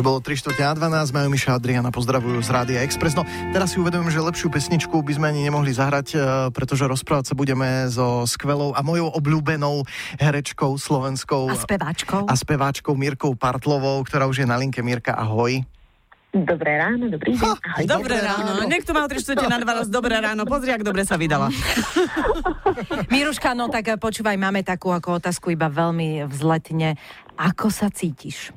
Už bolo 3 čtvrte na 12, majú Miša Adriana pozdravujú z Rádia Express. No teraz si uvedomím, že lepšiu pesničku by sme ani nemohli zahrať, e, pretože rozprávať sa budeme so skvelou a mojou obľúbenou herečkou slovenskou. A speváčkou. A speváčkou Mirkou Partlovou, ktorá už je na linke. Mirka, ahoj. Dobré ráno, dobrý deň. Ahoj. Dobré ráno. Niekto má o 3 čtvrte na 12. Dobré ráno. Pozri, ak dobre sa vydala. Miruška, no tak počúvaj, máme takú ako otázku iba veľmi vzletne. Ako sa cítiš?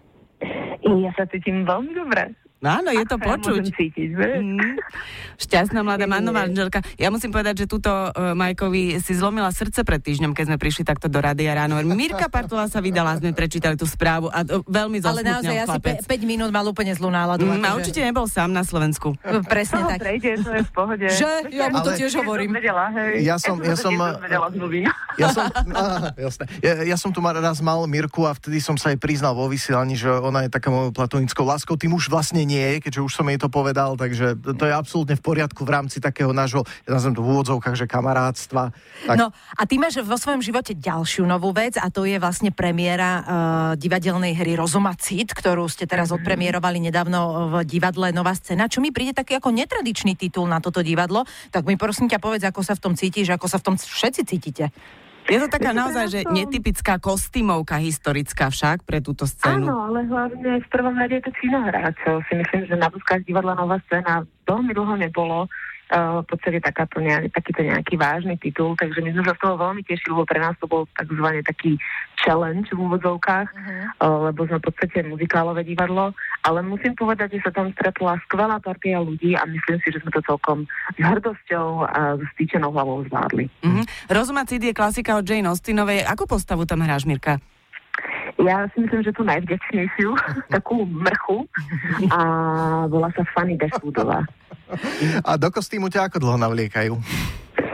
Ja sa cítim veľmi dobre. No áno, je to ja počuť. cítiť? Mm. Šťastná mladá manno manželka. Ja musím povedať, že túto uh, Majkovi si zlomila srdce pred týždňom, keď sme prišli takto do rádia ráno. Mirka Partula sa vydala, sme prečítali tú správu a to veľmi Ale naozaj asi chlapec. 5 minút mal úplne zlú náladu. Mm, a akože- určite nebol sám na Slovensku. Presne No, tak. prejde, to je v pohode. Že? Ja mu to Ale- tiež hovorím. Vedela, hej. Ja som- ja som-. Ja som, á, jasné. Ja, ja som tu raz mal Mirku a vtedy som sa jej priznal vo vysielaní, že ona je taká mojou platonickou láskou. Tým už vlastne nie je, keďže už som jej to povedal, takže to, je absolútne v poriadku v rámci takého nášho, ja nazvem to v úvodzovkách, že kamarátstva. Tak, No a ty máš vo svojom živote ďalšiu novú vec a to je vlastne premiéra uh, divadelnej hry Rozuma Cit, ktorú ste teraz odpremierovali nedávno v divadle Nová scéna, čo mi príde taký ako netradičný titul na toto divadlo. Tak mi prosím ťa povedz, ako sa v tom cítiš, ako sa v tom všetci cítite. Je to taká Je to naozaj, že krásne. netypická kostýmovka historická však pre túto scénu. Áno, ale hlavne v prvom rade je to činohra, čo si myslím, že na Buskách divadla Nová scéna veľmi dlho nebolo. Uh, v podstate takáto nejak, takýto nejaký vážny titul, takže my sme sa z toho veľmi tešili, lebo pre nás to bol takzvaný taký challenge v úvodzovkách, uh, lebo sme v podstate muzikálové divadlo, ale musím povedať, že sa tam stretla skvelá partia ľudí a myslím si, že sme to celkom s hrdosťou a s stýčenou hlavou zvládli. Mhm. Rozuma Cid je klasika od Jane Austenovej. Akú postavu tam hráš, Mirka? Ja si myslím, že tú najvďačnejšiu, takú mrchu a volá sa Fanny Dashwoodová. a do kostýmu ťa ako dlho navliekajú?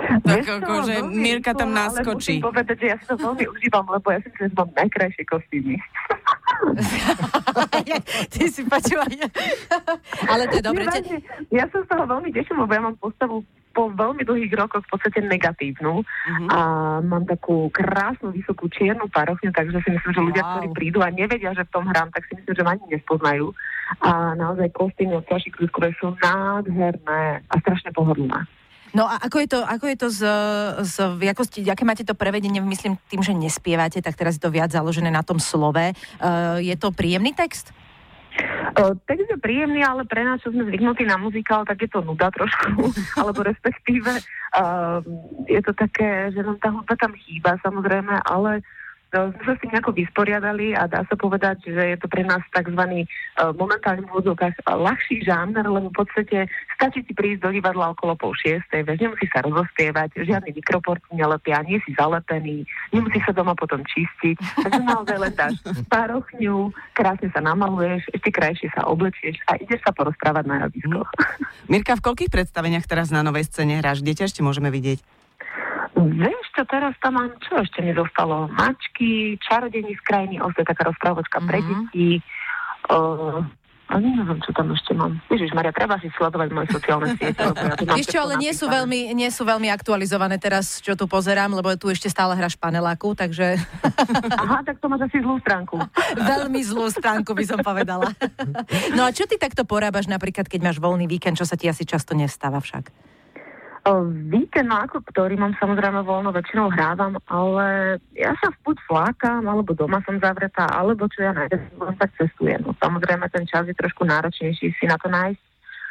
Tak akože veľmi Mirka tam naskočí. Ale musím povedať, že ja si to veľmi užívam, lebo ja si myslím, že mám najkrajšie kostýmy. ty si počúvaj. Ale to je dobre. Nie, te- ja sa z toho veľmi teším, lebo ja mám postavu po veľmi dlhých rokoch v podstate negatívnu Mhm. a mám takú krásnu, vysokú čiernu parochňu, takže si myslím, že ľudia, Wow. ktorí prídu a nevedia, že v tom hrám, tak si myslím, že ma ani nespoznajú. A naozaj kostýmy od Saši Krúskovej sú nádherné a strašne pohodlné. No a ako je to, ako je to z, z jakosti, aké máte to prevedenie, myslím tým, že nespievate, tak teraz je to viac založené na tom slove. Uh, je to príjemný text? O, text je príjemný, ale pre nás, čo sme zvyknutí na muzikál, tak je to nuda trošku, alebo respektíve uh, je to také, že nám tá hudba tam chýba samozrejme, ale uh, sme sa s tým nejako vysporiadali a dá sa povedať, že je to pre nás tzv. Uh, momentálne v úvodzovkách ľahší žáner, lebo v podstate stačí ti prísť do divadla okolo pol šiestej, vieš, nemusí sa rozospievať, žiadny mikroport nelepia, nie si zalepený, nemusí sa doma potom čistiť, takže naozaj len dáš párochňu, krásne sa namaluješ, ešte krajšie sa oblečieš a ideš sa porozprávať na javiskoch. Mirka, v koľkých predstaveniach teraz na novej scéne hráš? Kde ťa ešte môžeme vidieť? Vieš čo, teraz tam mám, čo ešte mi zostalo? Mačky, čarodení z krajiny, je taká rozprávočka pre Mhm. deti. Uh, a neviem, čo tam ešte mám. Ježiš Maria, treba si sledovať moje sociálne siete. ja všetko ale nie sú, veľmi, nie sú veľmi aktualizované teraz, čo tu pozerám, lebo tu ešte stále hráš paneláku, takže Aha, tak to máš asi zlú stránku. veľmi zlú stránku by som povedala. No a čo ty takto porábaš napríklad, keď máš voľný víkend, čo sa ti asi často nestáva však? Víkend, no ako ktorý mám samozrejme voľno, väčšinou hrávam, ale ja sa buď flákam, alebo doma som zavretá, alebo čo ja nájdem, tak cestujem. No, samozrejme ten čas je trošku náročnejší si na to nájsť,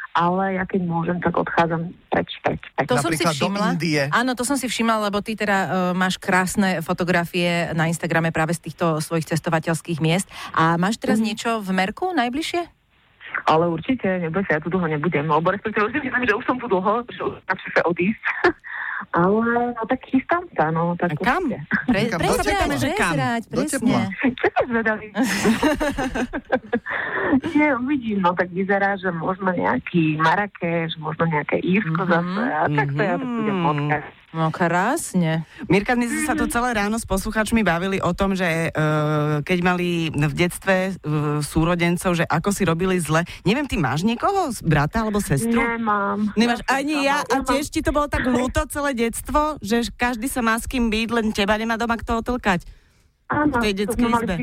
ale ja keď môžem, tak odchádzam preč, preč, preč. To som si do všimla. Indie. Áno, to som si všimla, lebo ty teda uh, máš krásne fotografie na Instagrame práve z týchto svojich cestovateľských miest. A máš teraz Mhm. niečo v Merku najbližšie? Ale určite, neboj sa, ja tu dlho nebudem, lebo respektíve už si myslím, že už som tu dlho, že už sa odísť. ale no tak chystám sa, no tak A kam? určite. Pre? Do prezrať, tepla. Že kam? prezrať, presne. Čo ste zvedali? Nie, uvidím, no tak vyzerá, že možno nejaký Marrakeš, možno nejaké Írsko Mhm. zase, a tak to ja to budem Mhm. No krásne. Mirka, my sme sa tu celé ráno s posluchačmi bavili o tom, že uh, keď mali v detstve uh, súrodencov, že ako si robili zle. Neviem, ty máš niekoho, brata alebo sestru? Nemám. Nemáš som ani ja a tiež ti to bolo tak ľúto celé detstvo, že každý sa má s kým byť, len teba nemá doma kto otlkať. Áno, v tej to detskej sme mali izbe.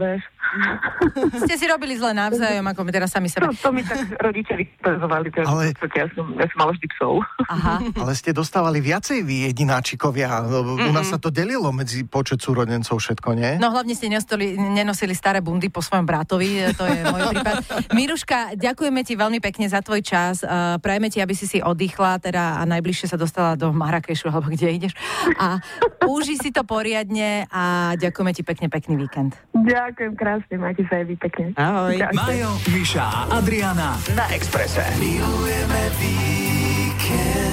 vieš. Ste si robili zle navzájom, ako my teraz sami sebe. To, to mi tak rodičia vypezovali, to Ale- ja, som, ja som mala vždy psov. Aha. Ale ste dostávali viacej vy jedináčikovia. U nás sa to delilo medzi počet súrodencov všetko, nie? No hlavne ste nenosili, nenosili staré bundy po svojom bratovi, to je môj prípad. Miruška, ďakujeme ti veľmi pekne za tvoj čas. Uh, prajeme ti, aby si si oddychla teda a najbližšie sa dostala do Marrakešu, alebo kde ideš. A uži si to poriadne a ďakujeme ti pekne, pekný víkend. Ďakujem krásne, majte sa aj vy pekne. Ahoj. Majo, Miša a Adriana na Exprese. Milujeme víkend.